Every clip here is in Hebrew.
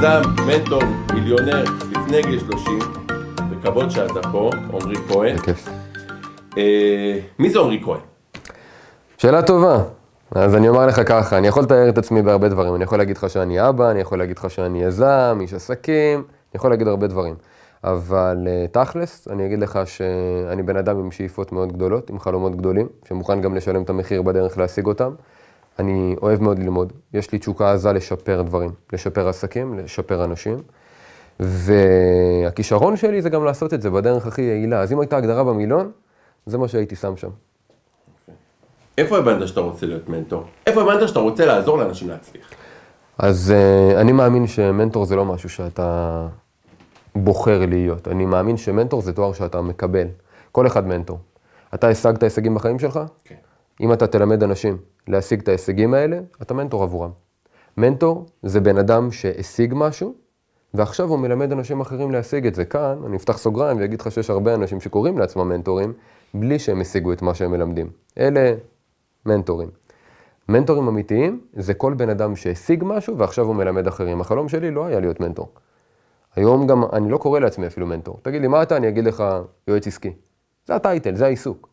יזם, מנטור, מיליונר, לפני גיל 30, וכבוד שאתה פה, עמרי כהן. בכיף. אה, מי זה עמרי כהן? שאלה טובה. אז אני אומר לך ככה, אני יכול לתאר את עצמי בהרבה דברים. אני יכול להגיד לך שאני אבא, אני יכול להגיד לך שאני יזם, איש עסקים, אני יכול להגיד הרבה דברים. אבל אה, תכלס, אני אגיד לך שאני בן אדם עם שאיפות מאוד גדולות, עם חלומות גדולים, שמוכן גם לשלם את המחיר בדרך להשיג אותם. אני אוהב מאוד ללמוד, יש לי תשוקה עזה לשפר דברים, לשפר עסקים, לשפר אנשים. והכישרון שלי זה גם לעשות את זה בדרך הכי יעילה. אז אם הייתה הגדרה במילון, זה מה שהייתי שם שם. איפה הבנת שאתה רוצה להיות מנטור? איפה הבנת שאתה רוצה לעזור לאנשים להצליח? אז uh, אני מאמין שמנטור זה לא משהו שאתה בוחר להיות. אני מאמין שמנטור זה תואר שאתה מקבל. כל אחד מנטור. אתה השגת הישגים בחיים שלך? כן. אם אתה תלמד אנשים להשיג את ההישגים האלה, אתה מנטור עבורם. מנטור זה בן אדם שהשיג משהו, ועכשיו הוא מלמד אנשים אחרים להשיג את זה. כאן, אני אפתח סוגריים ואגיד לך שיש הרבה אנשים שקוראים לעצמם מנטורים, בלי שהם השיגו את מה שהם מלמדים. אלה מנטורים. מנטורים אמיתיים זה כל בן אדם שהשיג משהו ועכשיו הוא מלמד אחרים. החלום שלי לא היה להיות מנטור. היום גם, אני לא קורא לעצמי אפילו מנטור. תגיד לי, מה אתה? אני אגיד לך, יועץ עסקי. זה הטייטל, זה העיסוק.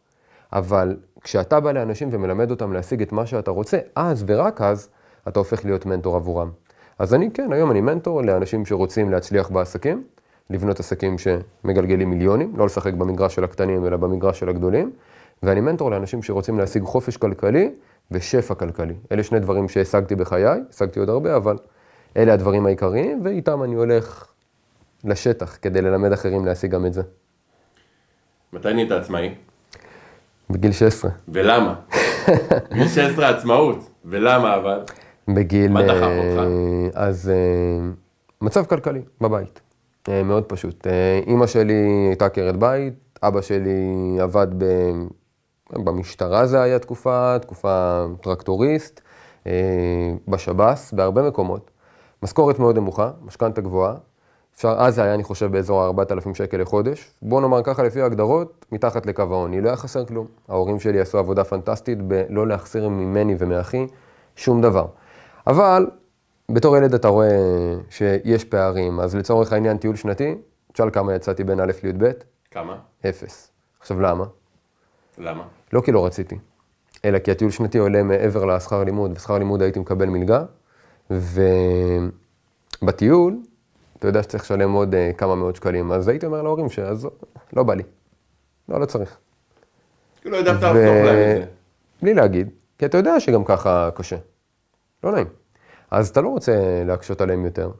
אבל כשאתה בא לאנשים ומלמד אותם להשיג את מה שאתה רוצה, אז ורק אז, אתה הופך להיות מנטור עבורם. אז אני, כן, היום אני מנטור לאנשים שרוצים להצליח בעסקים, לבנות עסקים שמגלגלים מיליונים, לא לשחק במגרש של הקטנים, אלא במגרש של הגדולים, ואני מנטור לאנשים שרוצים להשיג חופש כלכלי ושפע כלכלי. אלה שני דברים שהשגתי בחיי, השגתי עוד הרבה, אבל אלה הדברים העיקריים, ואיתם אני הולך לשטח כדי ללמד אחרים להשיג גם את זה. מתי נהיית עצמאי? בגיל 16. ולמה? גיל 16 עצמאות, ולמה אבל? בגיל... מה דחף אה, אותך? אז אה, מצב כלכלי בבית, אה, מאוד פשוט. אימא שלי הייתה עקרת בית, אבא שלי עבד ב... במשטרה זה היה תקופה, תקופה טרקטוריסט, בשב"ס, בהרבה מקומות. משכורת מאוד נמוכה, משכנתה גבוהה. אפשר, אז זה היה, אני חושב, באזור ה-4,000 שקל לחודש. בוא נאמר ככה, לפי ההגדרות, מתחת לקו העוני. לא היה חסר כלום. ההורים שלי עשו עבודה פנטסטית בלא להחסיר ממני ומאחי שום דבר. אבל בתור ילד אתה רואה שיש פערים, אז לצורך העניין טיול שנתי, תשאל כמה יצאתי בין א' לי"ב? כמה? אפס. עכשיו למה? למה? לא כי לא רציתי, אלא כי הטיול שנתי עולה מעבר לשכר לימוד, ושכר לימוד הייתי מקבל מלגה, ובטיול, אתה יודע שצריך לשלם עוד uh, כמה מאות שקלים, אז הייתי אומר להורים שאז לא בא לי, לא, לא צריך. כאילו לא העדפת לחסוך להם את זה. בלי להגיד, כי אתה יודע שגם ככה קשה, לא נעים. אז אתה לא רוצה להקשות עליהם יותר.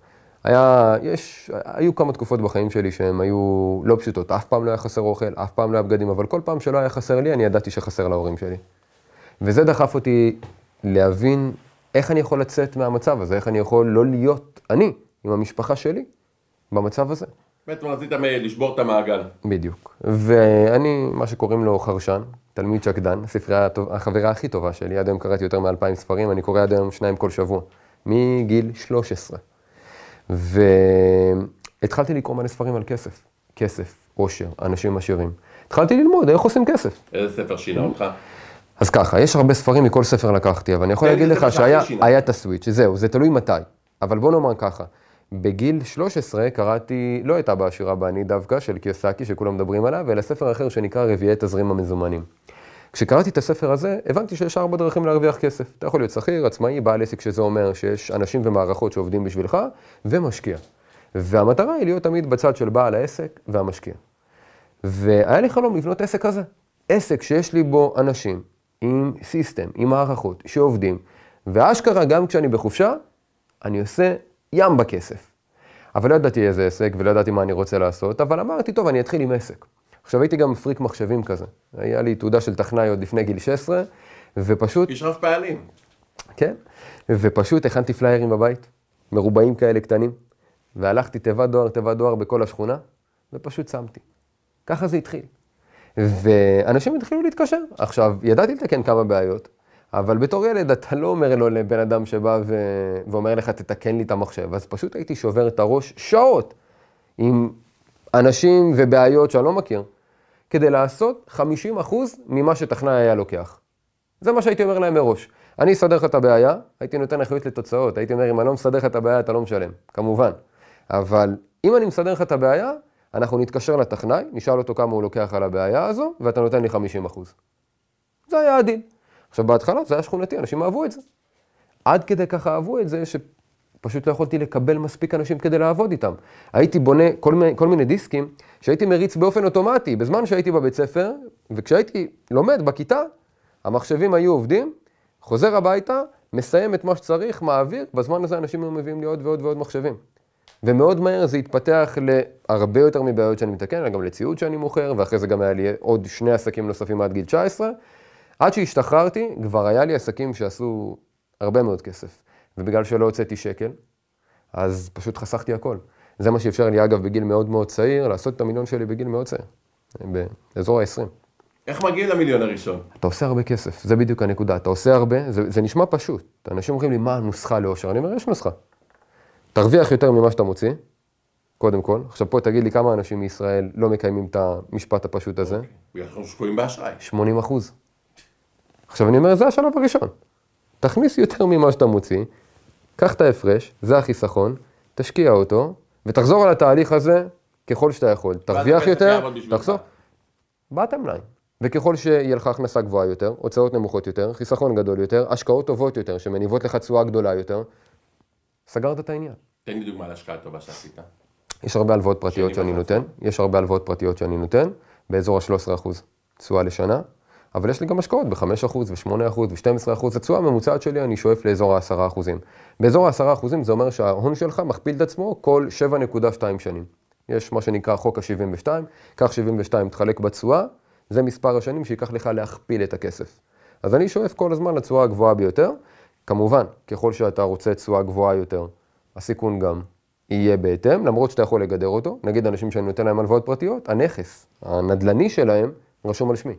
היה, יש, היו כמה תקופות בחיים שלי שהן היו לא פשוטות. אף פעם לא היה חסר אוכל, אף פעם לא היה בגדים, אבל כל פעם שלא היה חסר לי, אני ידעתי שחסר להורים שלי. וזה דחף אותי להבין איך אני יכול לצאת מהמצב הזה, איך אני יכול לא להיות אני עם המשפחה שלי במצב הזה. בעצם רצית מ- לשבור את המעגל. בדיוק. ואני, מה שקוראים לו חרשן, תלמיד שקדן, הספרייה, הטוב- החברה הכי טובה שלי, עד היום קראתי יותר מאלפיים ספרים, אני קורא עד היום שניים כל שבוע, מגיל 13. והתחלתי לקרוא מלא ספרים על כסף, כסף, עושר, אנשים עשירים. התחלתי ללמוד איך עושים כסף. איזה ספר שינה אותך? אז ככה, יש הרבה ספרים, מכל ספר לקחתי, אבל אני יכול לי להגיד לך שהיה את הסוויץ', זהו, זה תלוי מתי. אבל בוא נאמר ככה, בגיל 13 קראתי, לא את אבא עשירה בעני דווקא, של קיוסקי, שכולם מדברים עליו, אלא ספר אחר שנקרא רביעי תזרים המזומנים. כשקראתי את הספר הזה, הבנתי שיש ארבע דרכים להרוויח כסף. אתה יכול להיות שכיר, עצמאי, בעל עסק, שזה אומר שיש אנשים ומערכות שעובדים בשבילך, ומשקיע. והמטרה היא להיות תמיד בצד של בעל העסק והמשקיע. והיה לי חלום לבנות עסק כזה. עסק שיש לי בו אנשים עם סיסטם, עם מערכות, שעובדים, ואשכרה גם כשאני בחופשה, אני עושה ים בכסף. אבל לא ידעתי איזה עסק ולא ידעתי מה אני רוצה לעשות, אבל אמרתי, טוב, אני אתחיל עם עסק. עכשיו הייתי גם פריק מחשבים כזה. היה לי תעודה של טכנאי עוד לפני גיל 16, ופשוט, איש רב פעלים. כן, ופשוט הכנתי פליירים בבית, מרובעים כאלה קטנים, והלכתי תיבת דואר, תיבת דואר בכל השכונה, ופשוט שמתי. ככה זה התחיל. ואנשים התחילו להתקשר. עכשיו, ידעתי לתקן כמה בעיות, אבל בתור ילד אתה לא אומר לו לבן אדם שבא ו... ואומר לך, תתקן לי את המחשב. אז פשוט הייתי שובר את הראש שעות עם אנשים ובעיות שאני לא מכיר, כדי לעשות 50% ממה שטכנאי היה לוקח. זה מה שהייתי אומר להם מראש. אני אסדר לך את הבעיה, הייתי נותן אחריות לתוצאות, הייתי אומר, אם אני לא מסדר לך את הבעיה, אתה לא משלם, כמובן. אבל אם אני מסדר לך את הבעיה, אנחנו נתקשר לטכנאי, נשאל אותו כמה הוא לוקח על הבעיה הזו, ואתה נותן לי 50 אחוז. זה היה הדיל. עכשיו, בהתחלה זה היה שכונתי, אנשים אהבו את זה. עד כדי ככה אהבו את זה, שפשוט לא יכולתי לקבל מספיק אנשים כדי לעבוד איתם. הייתי בונה כל מיני, כל מיני דיסקים שהייתי מריץ באופן אוטומטי, בזמן שהייתי בבית ספר, וכשהייתי לומד בכיתה, המחשבים היו עובדים, חוזר הביתה, מסיים את מה שצריך, מעביר, בזמן הזה אנשים היו מביאים לי עוד ועוד ועוד מחשבים. ומאוד מהר זה התפתח להרבה יותר מבעיות שאני מתקן, אלא גם לציוד שאני מוכר, ואחרי זה גם היה לי עוד שני עסקים נוספים עד גיל 19. עד שהשתחררתי, כבר היה לי עסקים שעשו הרבה מאוד כסף. ובגלל שלא הוצאתי שקל, אז פשוט חסכתי הכל. זה מה שאפשר לי, אגב, בגיל מאוד מאוד צעיר, לעשות את המיליון שלי בגיל מאוד צעיר, באזור ה-20. איך מגיעים למיליון הראשון? אתה עושה הרבה כסף, זה בדיוק הנקודה. אתה עושה הרבה, זה, זה נשמע פשוט. אנשים אומרים לי, מה הנוסחה לאושר? אני אומר, יש נוסחה. תרוויח יותר ממה שאתה מוציא, קודם כל. עכשיו פה תגיד לי כמה אנשים מישראל לא מקיימים את המשפט הפשוט הזה. בגלל שאנחנו שקועים באשראי. 80 אחוז. עכשיו אני אומר, זה השלב הראשון. תכניס יותר ממה שאתה מוציא, קח את ההפרש, זה החיסכון, תשקיע אותו, ותחזור על התהליך הזה ככל שאתה יכול. תרוויח יותר, תחזור. בטם ליין. וככל שיהיה לך הכנסה גבוהה יותר, הוצאות נמוכות יותר, חיסכון גדול יותר, השקעות טובות יותר, שמניבות לך תשואה גדולה יותר, סגרת את העניין. תן לי דוגמה להשקעה טובה שעשית. יש הרבה הלוואות פרטיות שאני נותן, יש הרבה הלוואות פרטיות שאני נותן, באזור ה-13% תשואה לשנה, אבל יש לי גם השקעות ב-5% ו-8% ו-12%, התשואה הממוצעת שלי אני שואף לאזור ה-10%. באזור ה-10% זה אומר שההון שלך מכפיל את עצמו כל 7.2 שנים. יש מה שנקרא חוק ה-72, קח 72 תחלק בתשואה, זה מספר השנים שייקח לך להכפיל את הכסף. אז אני שואף כל הזמן לתשואה הגבוהה ביותר. כמובן, ככל שאתה רוצה תשואה גבוהה יותר, הסיכון גם יהיה בהתאם, למרות שאתה יכול לגדר אותו. נגיד אנשים שאני נותן להם הלוואות פרטיות, הנכס, הנדל"ני שלהם, רשום על שמי.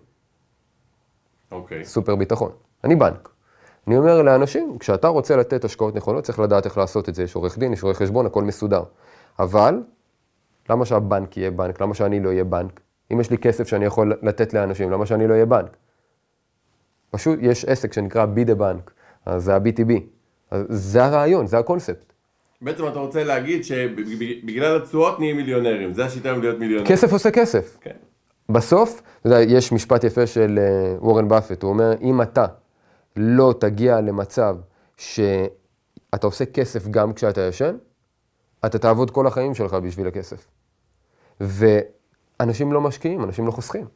אוקיי. סופר ביטחון. אני בנק. אני אומר לאנשים, כשאתה רוצה לתת השקעות נכונות, צריך לדעת איך לעשות את זה. יש עורך דין, יש רואה חשבון, הכל מסודר. אבל, למה שהבנק יהיה בנק? למה שאני לא אהיה בנק? אם יש לי כסף שאני יכול לתת לאנשים, למה שאני לא אהיה בנק? פשוט יש עסק שנקרא be the bank, אז זה ה-BTB. זה הרעיון, זה הקונספט. בעצם אתה רוצה להגיד שבגלל התשואות נהיים מיליונרים, זה השיטה להיות מיליונרים. כסף עושה כסף. כן. בסוף, אתה יודע, יש משפט יפה של אה, וורן באפט, הוא אומר, אם אתה לא תגיע למצב שאתה עושה כסף גם כשאתה ישן, אתה תעבוד כל החיים שלך בשביל הכסף. ואנשים לא משקיעים, אנשים לא חוסכים.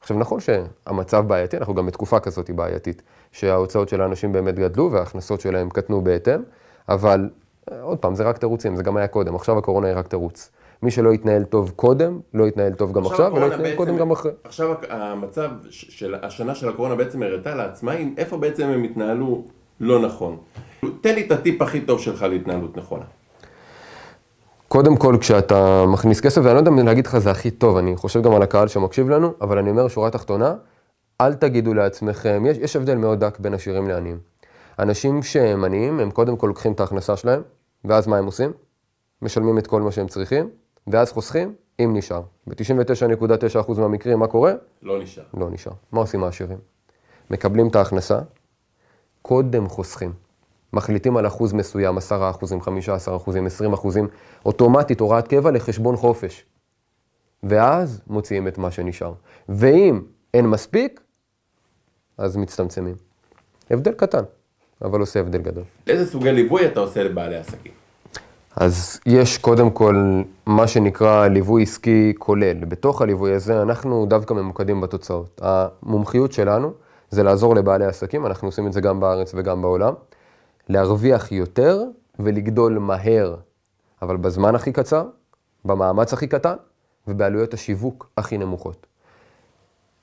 עכשיו, נכון שהמצב בעייתי, אנחנו גם בתקופה כזאת בעייתית, שההוצאות של האנשים באמת גדלו וההכנסות שלהם קטנו בהתאם, אבל אה, עוד פעם, זה רק תירוצים, זה גם היה קודם, עכשיו הקורונה היא רק תירוץ. מי שלא יתנהל טוב קודם, לא יתנהל טוב גם עכשיו, ולא יתנהל בעצם, קודם גם אחרי. עכשיו המצב של השנה של הקורונה בעצם הראתה לעצמאים, איפה בעצם הם התנהלו לא נכון. תן לי את הטיפ הכי טוב שלך להתנהלות נכונה. קודם כל, כשאתה מכניס כסף, ואני לא יודע אם להגיד לך זה הכי טוב, אני חושב גם על הקהל שמקשיב לנו, אבל אני אומר, שורה תחתונה, אל תגידו לעצמכם, יש, יש הבדל מאוד דק בין עשירים לעניים. אנשים שהם עניים, הם קודם כל לוקחים את ההכנסה שלהם, ואז מה הם עושים? משלמים את כל מה שהם צריכים, ואז חוסכים, אם נשאר. ב-99.9% מהמקרים, מה קורה? לא נשאר. לא נשאר. מה עושים העשירים? מקבלים את ההכנסה, קודם חוסכים. מחליטים על אחוז מסוים, 10 אחוזים, 15 אחוזים, 20 אחוזים, אוטומטית הוראת קבע לחשבון חופש. ואז מוציאים את מה שנשאר. ואם אין מספיק, אז מצטמצמים. הבדל קטן, אבל עושה הבדל גדול. איזה סוגי ליווי אתה עושה לבעלי עסקים? אז יש קודם כל מה שנקרא ליווי עסקי כולל. בתוך הליווי הזה אנחנו דווקא ממוקדים בתוצאות. המומחיות שלנו זה לעזור לבעלי עסקים, אנחנו עושים את זה גם בארץ וגם בעולם, להרוויח יותר ולגדול מהר, אבל בזמן הכי קצר, במאמץ הכי קטן ובעלויות השיווק הכי נמוכות.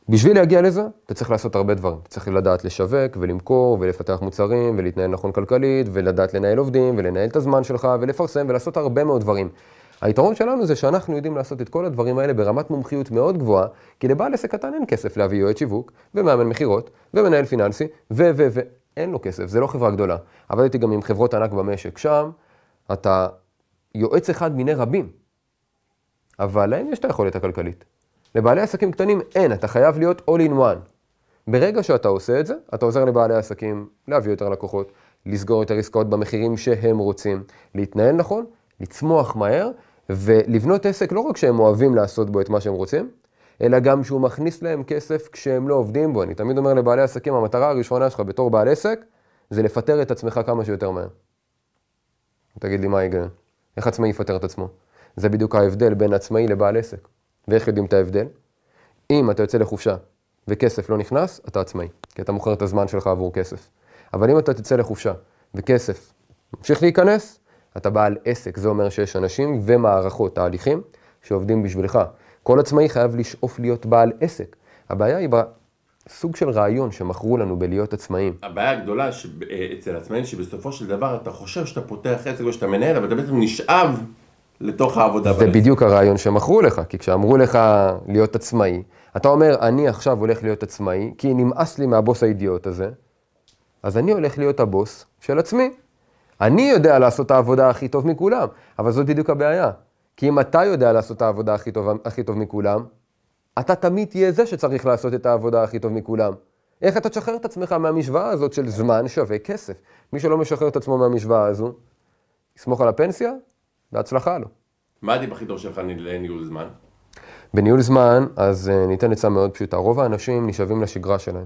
בשביל להגיע לזה, אתה צריך לעשות הרבה דברים. אתה צריך לדעת לשווק ולמכור ולפתח מוצרים ולהתנהל נכון כלכלית ולדעת לנהל עובדים ולנהל את הזמן שלך ולפרסם ולעשות הרבה מאוד דברים. היתרון שלנו זה שאנחנו יודעים לעשות את כל הדברים האלה ברמת מומחיות מאוד גבוהה, כי לבעל עסק קטן אין כסף להביא יועץ שיווק ומאמן מכירות ומנהל פיננסי ו... ו... ו... אין לו כסף, זה לא חברה גדולה. עבדתי גם עם חברות ענק במשק, שם אתה יועץ אחד מיני רבים, אבל להם יש את היכולת הכלכלית. לבעלי עסקים קטנים אין, אתה חייב להיות all in one. ברגע שאתה עושה את זה, אתה עוזר לבעלי עסקים להביא יותר לקוחות, לסגור יותר עסקאות במחירים שהם רוצים, להתנהל נכון, לצמוח מהר, ולבנות עסק לא רק שהם אוהבים לעשות בו את מה שהם רוצים, אלא גם שהוא מכניס להם כסף כשהם לא עובדים בו. אני תמיד אומר לבעלי עסקים, המטרה הראשונה שלך בתור בעל עסק, זה לפטר את עצמך כמה שיותר מהר. תגיד לי מה ההיגיון? איך עצמאי יפטר את עצמו? זה בדיוק ההבדל בין עצמאי לבעל עסק. ואיך יודעים את ההבדל? אם אתה יוצא לחופשה וכסף לא נכנס, אתה עצמאי, כי אתה מוכר את הזמן שלך עבור כסף. אבל אם אתה תצא לחופשה וכסף ממשיך להיכנס, אתה בעל עסק. זה אומר שיש אנשים ומערכות, תהליכים, שעובדים בשבילך. כל עצמאי חייב לשאוף להיות בעל עסק. הבעיה היא בסוג של רעיון שמכרו לנו בלהיות עצמאים. הבעיה הגדולה שב- אה, אצל עצמאים, שבסופו של דבר אתה חושב שאתה פותח עסק או שאתה מנהל, אבל אתה בעצם נשאב לתוך העבודה. זה. בדיוק הרעיון שמכרו לך, כי כשאמרו לך להיות עצמאי, אתה אומר, אני עכשיו הולך להיות עצמאי, כי נמאס לי מהבוס האידיוט הזה, אז אני הולך להיות הבוס של עצמי. אני יודע לעשות את העבודה הכי טוב מכולם, אבל זאת בדיוק הבעיה. כי אם אתה יודע לעשות את העבודה הכי טוב, הכי טוב מכולם, אתה תמיד תהיה זה שצריך לעשות את העבודה הכי טוב מכולם. איך אתה תשחרר את עצמך מהמשוואה הזאת של זמן שווה כסף? מי שלא משחרר את עצמו מהמשוואה הזו, יסמוך על הפנסיה, בהצלחה לו. מה הטיפ הכי טוב שלך לניהול זמן? בניהול זמן, אז uh, ניתן עצה מאוד פשוטה. רוב האנשים נשאבים לשגרה שלהם.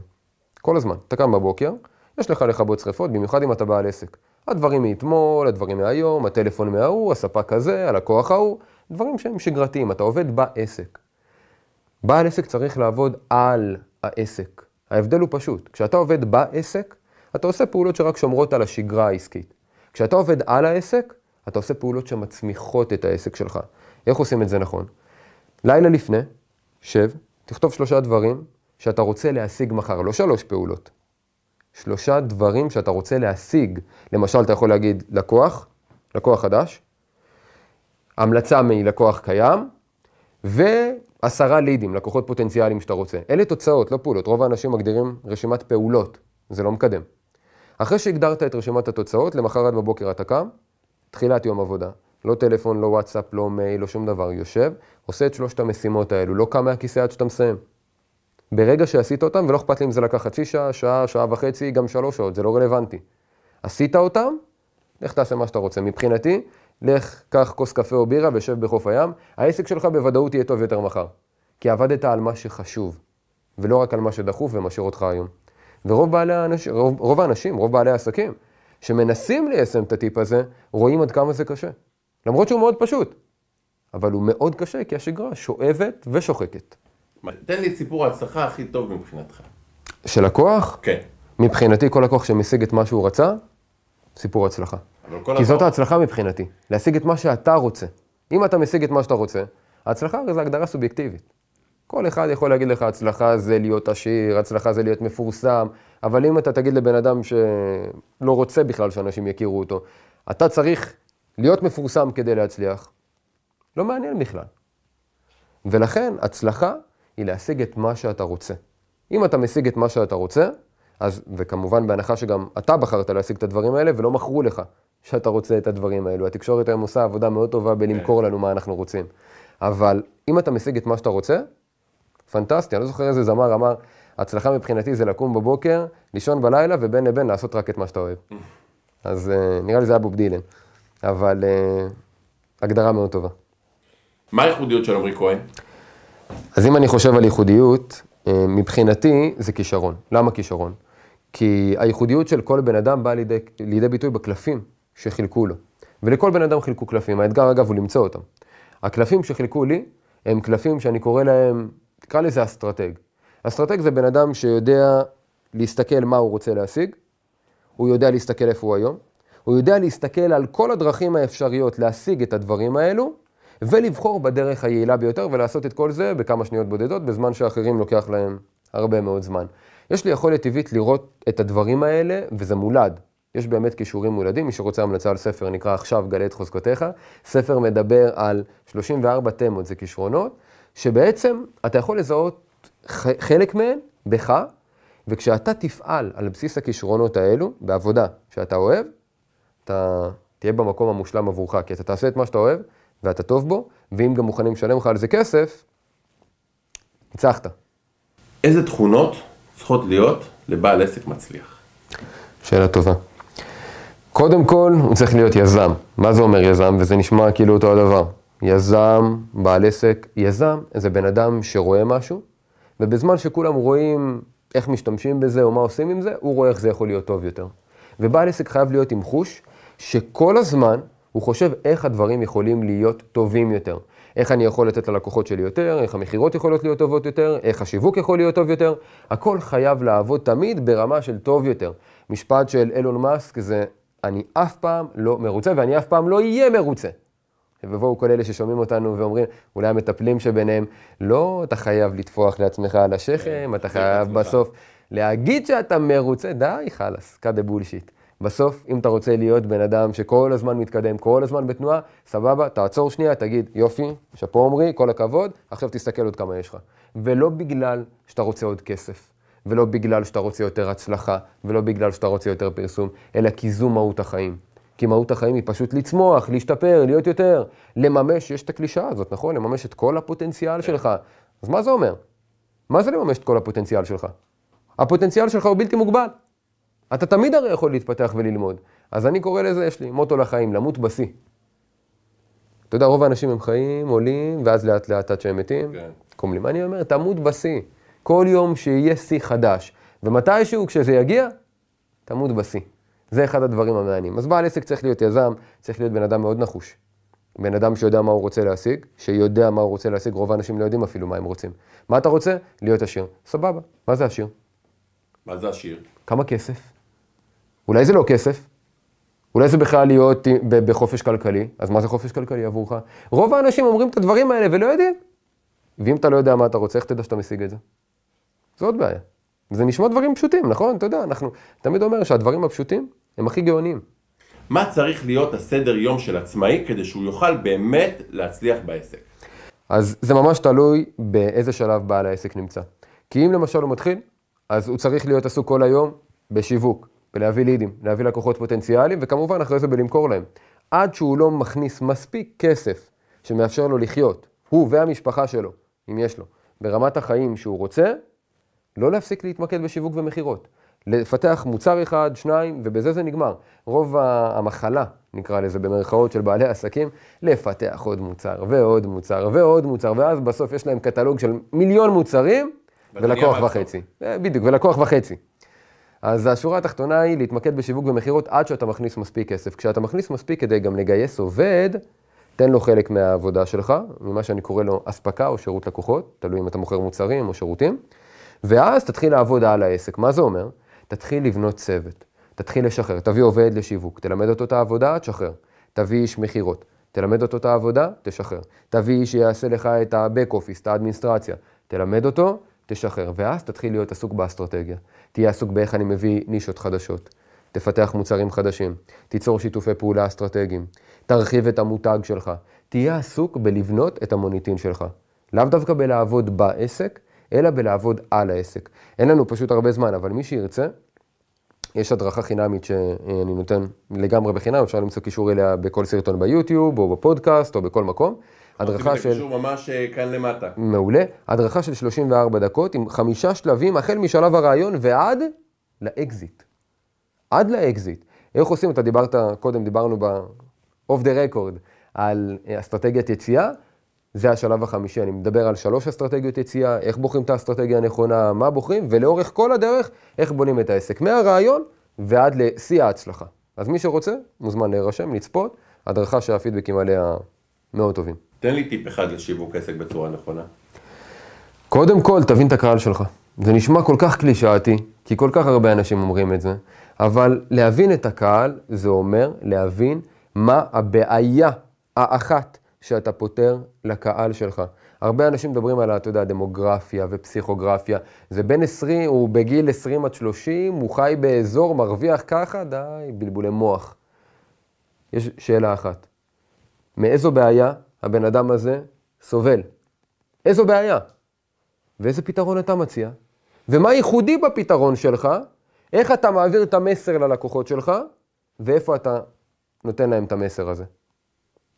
כל הזמן. אתה קם בבוקר, יש לך לכבות שרפות, במיוחד אם אתה בעל עסק. הדברים מאתמול, הדברים מהיום, הטלפון מההוא, הספק הזה, הלקוח ההוא, דברים שהם שגרתיים, אתה עובד בעסק. בעל עסק צריך לעבוד על העסק. ההבדל הוא פשוט. כשאתה עובד בעסק, אתה עושה פעולות שרק שומרות על השגרה העסקית. כשאתה עובד על העסק, אתה עושה פעולות שמצמיחות את העסק שלך. איך עושים את זה נכון? לילה לפני, שב, תכתוב שלושה דברים שאתה רוצה להשיג מחר, לא שלוש פעולות. שלושה דברים שאתה רוצה להשיג. למשל, אתה יכול להגיד לקוח, לקוח חדש, המלצה מלקוח קיים, ועשרה לידים, לקוחות פוטנציאליים שאתה רוצה. אלה תוצאות, לא פעולות. רוב האנשים מגדירים רשימת פעולות, זה לא מקדם. אחרי שהגדרת את רשימת התוצאות, למחרת בבוקר אתה קם, תחילת יום עבודה. לא טלפון, לא וואטסאפ, לא מייל, לא שום דבר. יושב, עושה את שלושת המשימות האלו, לא קם מהכיסא עד שאתה מסיים. ברגע שעשית אותם, ולא אכפת לי אם זה לקח חצי שעה, שעה, שעה וחצי, גם שלוש שעות, זה לא רלוונטי. עשית אותם, לך תעשה מה שאתה רוצה. מבחינתי, לך, קח כוס קפה או בירה ושב בחוף הים, העסק שלך בוודאות יהיה טוב יותר מחר. כי עבדת על מה שחשוב, ולא רק על מה שדחוף ומשאיר אותך היום. ורוב בעלי האנשים, רוב, רוב האנשים, רוב בעלי העסקים, שמנסים ליישם את הטיפ הזה, רואים עד כמה זה קשה. למרות שהוא מאוד פשוט, אבל הוא מאוד קשה, כי השגרה שואבת ושוחקת. תן לי את סיפור ההצלחה הכי טוב מבחינתך. של לקוח, כן. מבחינתי כל לקוח שמשיג את מה שהוא רצה, סיפור הצלחה. כי זאת לקוח- ההצלחה מבחינתי, להשיג את מה שאתה רוצה. אם אתה משיג את מה שאתה רוצה, ההצלחה הרי זו הגדרה סובייקטיבית. כל אחד יכול להגיד לך, הצלחה זה להיות עשיר, הצלחה זה להיות מפורסם, אבל אם אתה תגיד לבן אדם שלא רוצה בכלל שאנשים יכירו אותו, אתה צריך להיות מפורסם כדי להצליח, לא מעניין בכלל. ולכן, הצלחה היא להשיג את מה שאתה רוצה. אם אתה משיג את מה שאתה רוצה, אז, וכמובן בהנחה שגם אתה בחרת להשיג את הדברים האלה ולא מכרו לך שאתה רוצה את הדברים האלו. התקשורת היום עושה עבודה מאוד טובה בלמכור לנו מה אנחנו רוצים. אבל אם אתה משיג את מה שאתה רוצה, פנטסטי, אני לא זוכר איזה זמר אמר, הצלחה מבחינתי זה לקום בבוקר, לישון בלילה ובין לבין לעשות רק את מה שאתה אוהב. אז uh, נראה לי זה היה בוב דילן, אבל uh, הגדרה מאוד טובה. מה הייחודיות של עמרי כהן? אז אם אני חושב על ייחודיות, אה, מבחינתי זה כישרון. למה כישרון? כי הייחודיות של כל בן אדם באה לידי, לידי ביטוי בקלפים שחילקו לו. ולכל בן אדם חילקו קלפים, האתגר אגב הוא למצוא אותם. הקלפים שחילקו לי הם קלפים שאני קורא להם, תקרא לזה אסטרטג. אסטרטג זה בן אדם שיודע להסתכל מה הוא רוצה להשיג, הוא יודע להסתכל איפה הוא היום, הוא יודע להסתכל על כל הדרכים האפשריות להשיג את הדברים האלו, ולבחור בדרך היעילה ביותר ולעשות את כל זה בכמה שניות בודדות, בזמן שאחרים לוקח להם הרבה מאוד זמן. יש לי יכולת טבעית לראות את הדברים האלה, וזה מולד. יש באמת כישורים מולדים, מי שרוצה המלצה על ספר נקרא עכשיו גלה את חוזקותיך. ספר מדבר על 34 תמות, זה כישרונות, שבעצם אתה יכול לזהות חלק מהן בך, וכשאתה תפעל על בסיס הכישרונות האלו, בעבודה שאתה אוהב, אתה תהיה במקום המושלם עבורך, כי אתה תעשה את מה שאתה אוהב, ואתה טוב בו, ואם גם מוכנים לשלם לך על זה כסף, ניצחת. איזה תכונות צריכות להיות לבעל עסק מצליח? שאלה טובה. קודם כל, הוא צריך להיות יזם. מה זה אומר יזם? וזה נשמע כאילו אותו הדבר. יזם, בעל עסק, יזם זה בן אדם שרואה משהו, ובזמן שכולם רואים איך משתמשים בזה או מה עושים עם זה, הוא רואה איך זה יכול להיות טוב יותר. ובעל עסק חייב להיות עם חוש שכל הזמן הוא חושב איך הדברים יכולים להיות טובים יותר. איך אני יכול לתת ללקוחות שלי יותר, איך המכירות יכולות להיות טובות יותר, איך השיווק יכול להיות טוב יותר. הכל חייב לעבוד תמיד ברמה של טוב יותר. משפט של אילון מאסק זה, אני אף פעם לא מרוצה ואני אף פעם לא אהיה מרוצה. ובואו כל אלה ששומעים אותנו ואומרים, אולי המטפלים שביניהם, לא, אתה חייב לטפוח לעצמך על השכם, אתה חייב בסוף להגיד שאתה מרוצה, די, חלאס, the bullshit. בסוף, אם אתה רוצה להיות בן אדם שכל הזמן מתקדם, כל הזמן בתנועה, סבבה, תעצור שנייה, תגיד, יופי, שאפו עמרי, כל הכבוד, עכשיו תסתכל עוד כמה יש לך. ולא בגלל שאתה רוצה עוד כסף, ולא בגלל שאתה רוצה יותר הצלחה, ולא בגלל שאתה רוצה יותר פרסום, אלא כי זו מהות החיים. כי מהות החיים היא פשוט לצמוח, להשתפר, להיות יותר, לממש, יש את הקלישאה הזאת, נכון? לממש את כל הפוטנציאל שלך. אז מה זה אומר? מה זה לממש את כל הפוטנציאל שלך? הפוטנציאל שלך הוא בלתי מוגבל. אתה תמיד הרי יכול להתפתח וללמוד. אז אני קורא לזה, יש לי מוטו לחיים, למות בשיא. אתה יודע, רוב האנשים הם חיים, עולים, ואז לאט לאט עד שהם מתים, כן. קומלים. אני אומר, תמות בשיא. כל יום שיהיה שיא חדש. ומתישהו, כשזה יגיע, תמות בשיא. זה אחד הדברים המעניינים. אז בעל עסק צריך להיות יזם, צריך להיות בן אדם מאוד נחוש. בן אדם שיודע מה הוא רוצה להשיג, שיודע מה הוא רוצה להשיג, רוב האנשים לא יודעים אפילו מה הם רוצים. מה אתה רוצה? להיות עשיר. סבבה. מה זה עשיר? מה זה השיר? כמה כסף? אולי זה לא כסף, אולי זה בכלל להיות בחופש כלכלי, אז מה זה חופש כלכלי עבורך? רוב האנשים אומרים את הדברים האלה ולא יודעים. ואם אתה לא יודע מה אתה רוצה, איך תדע שאתה משיג את זה? זו עוד בעיה. זה נשמע דברים פשוטים, נכון? אתה יודע, אנחנו תמיד אומר שהדברים הפשוטים הם הכי גאוניים. מה צריך להיות הסדר יום של עצמאי כדי שהוא יוכל באמת להצליח בעסק? אז זה ממש תלוי באיזה שלב בעל העסק נמצא. כי אם למשל הוא מתחיל, אז הוא צריך להיות עסוק כל היום בשיווק, בלהביא לידים, להביא לקוחות פוטנציאליים, וכמובן אחרי זה בלמכור להם. עד שהוא לא מכניס מספיק כסף שמאפשר לו לחיות, הוא והמשפחה שלו, אם יש לו, ברמת החיים שהוא רוצה, לא להפסיק להתמקד בשיווק ומכירות. לפתח מוצר אחד, שניים, ובזה זה נגמר. רוב המחלה, נקרא לזה במרכאות של בעלי עסקים, לפתח עוד מוצר ועוד מוצר ועוד מוצר, ואז בסוף יש להם קטלוג של מיליון מוצרים ולקוח. וחצי. אה, בדיוק, ולקוח וחצי. אז השורה התחתונה היא להתמקד בשיווק ומכירות עד שאתה מכניס מספיק כסף. כשאתה מכניס מספיק כדי גם לגייס עובד, תן לו חלק מהעבודה שלך, ממה שאני קורא לו אספקה או שירות לקוחות, תלוי אם אתה מוכר מוצרים או שירותים, ואז תתחיל לעבוד על העסק. מה זה אומר? תתחיל לבנות צוות, תתחיל לשחרר, תביא עובד לשיווק, תלמד אותו את העבודה, תשחרר. תביא איש מכירות, תלמד אותו את העבודה, תשחרר. תביא איש שיעשה לך את ה-back office, את האדמיניסטרציה, תלמד אותו, תשחרר. ואז תתחיל להיות עסוק באסטרטגיה. תהיה עסוק באיך אני מביא נישות חדשות. תפתח מוצרים חדשים, תיצור שיתופי פעולה אסטרטגיים, תרחיב את המותג שלך, תהיה עסוק בלבנות את המוניטין שלך. לאו דווקא בלעבוד בעסק, אלא בלעבוד על העסק. אין לנו פשוט הרבה זמן, אבל מי שירצה, יש הדרכה חינמית שאני נותן לגמרי בחינם, אפשר למצוא קישור אליה בכל סרטון ביוטיוב, או בפודקאסט, או בכל מקום. הדרכה של... הקישור ממש אה, כאן למטה. מעולה. הדרכה של 34 דקות עם חמישה שלבים, החל משלב הרעיון ועד לאקזיט. עד לאקזיט. איך עושים? אתה דיברת, קודם דיברנו ב-off the record על אה, אסטרטגיית יציאה, זה השלב החמישי. אני מדבר על שלוש אסטרטגיות יציאה, איך בוחרים את האסטרטגיה הנכונה, מה בוחרים, ולאורך כל הדרך, איך בונים את העסק. מהרעיון ועד לשיא ההצלחה. אז מי שרוצה, מוזמן להירשם, לצפות, הדרכה שהפידבקים עליה מאוד טובים. תן לי טיפ אחד לשיווק עסק בצורה נכונה. קודם כל, תבין את הקהל שלך. זה נשמע כל כך קלישאתי, כי כל כך הרבה אנשים אומרים את זה, אבל להבין את הקהל, זה אומר להבין מה הבעיה האחת שאתה פותר לקהל שלך. הרבה אנשים מדברים על, אתה יודע, דמוגרפיה ופסיכוגרפיה. זה בין 20, הוא בגיל 20 עד 30, הוא חי באזור, מרוויח ככה, די, בלבולי מוח. יש שאלה אחת, מאיזו בעיה הבן אדם הזה סובל? איזו בעיה? ואיזה פתרון אתה מציע? ומה ייחודי בפתרון שלך? איך אתה מעביר את המסר ללקוחות שלך? ואיפה אתה נותן להם את המסר הזה?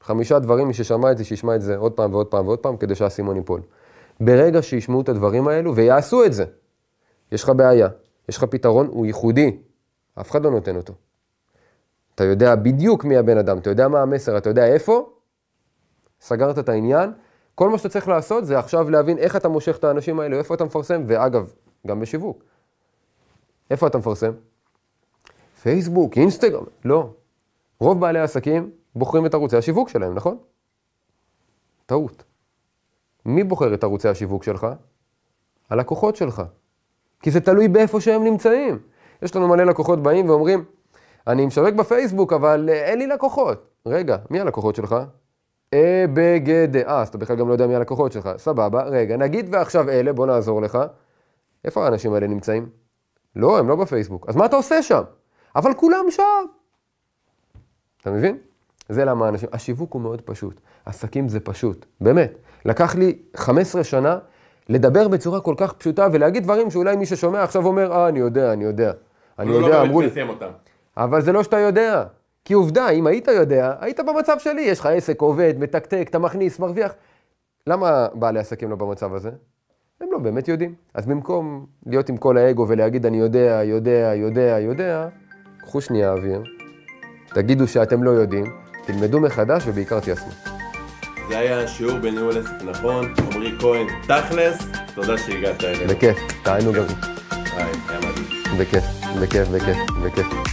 חמישה דברים, מי ששמע את זה, שישמע את זה עוד פעם ועוד פעם ועוד פעם, כדי שהאסימון ייפול. ברגע שישמעו את הדברים האלו ויעשו את זה, יש לך בעיה, יש לך פתרון, הוא ייחודי, אף אחד לא נותן אותו. אתה יודע בדיוק מי הבן אדם, אתה יודע מה המסר, אתה יודע איפה, סגרת את העניין. כל מה שאתה צריך לעשות זה עכשיו להבין איך אתה מושך את האנשים האלה, איפה אתה מפרסם, ואגב, גם בשיווק. איפה אתה מפרסם? פייסבוק, אינסטגרם, לא. רוב בעלי העסקים בוחרים את ערוצי השיווק שלהם, נכון? טעות. מי בוחר את ערוצי השיווק שלך? הלקוחות שלך. כי זה תלוי באיפה שהם נמצאים. יש לנו מלא לקוחות באים ואומרים, אני משווק בפייסבוק, אבל אה, אין לי לקוחות. רגע, מי הלקוחות שלך? אה, בגד... אה, אז אתה בכלל גם לא יודע מי הלקוחות שלך. סבבה, רגע, נגיד ועכשיו אלה, בוא נעזור לך. איפה האנשים האלה נמצאים? לא, הם לא בפייסבוק. אז מה אתה עושה שם? אבל כולם שם. אתה מבין? זה למה אנשים... השיווק הוא מאוד פשוט. עסקים זה פשוט, באמת. לקח לי 15 שנה לדבר בצורה כל כך פשוטה ולהגיד דברים שאולי מי ששומע עכשיו אומר, אה, אני יודע, אני יודע. אני הוא יודע, לא אמרו לי. אבל זה לא שאתה יודע. כי עובדה, אם היית יודע, היית במצב שלי, יש לך עסק עובד, מתקתק, אתה מכניס, מרוויח. למה בעלי עסקים לא במצב הזה? הם לא באמת יודעים. אז במקום להיות עם כל האגו ולהגיד אני יודע, יודע, יודע, יודע, קחו שנייה אוויר, תגידו שאתם לא יודעים, תלמדו מחדש ובעיקר תיישמו. זה היה שיעור בניהול עסק נכון. עמרי כהן, תכלס, תודה שהגעת אלינו. בכיף, תענו גם. היה מדהים. בכיף, בכיף, בכיף, בכיף.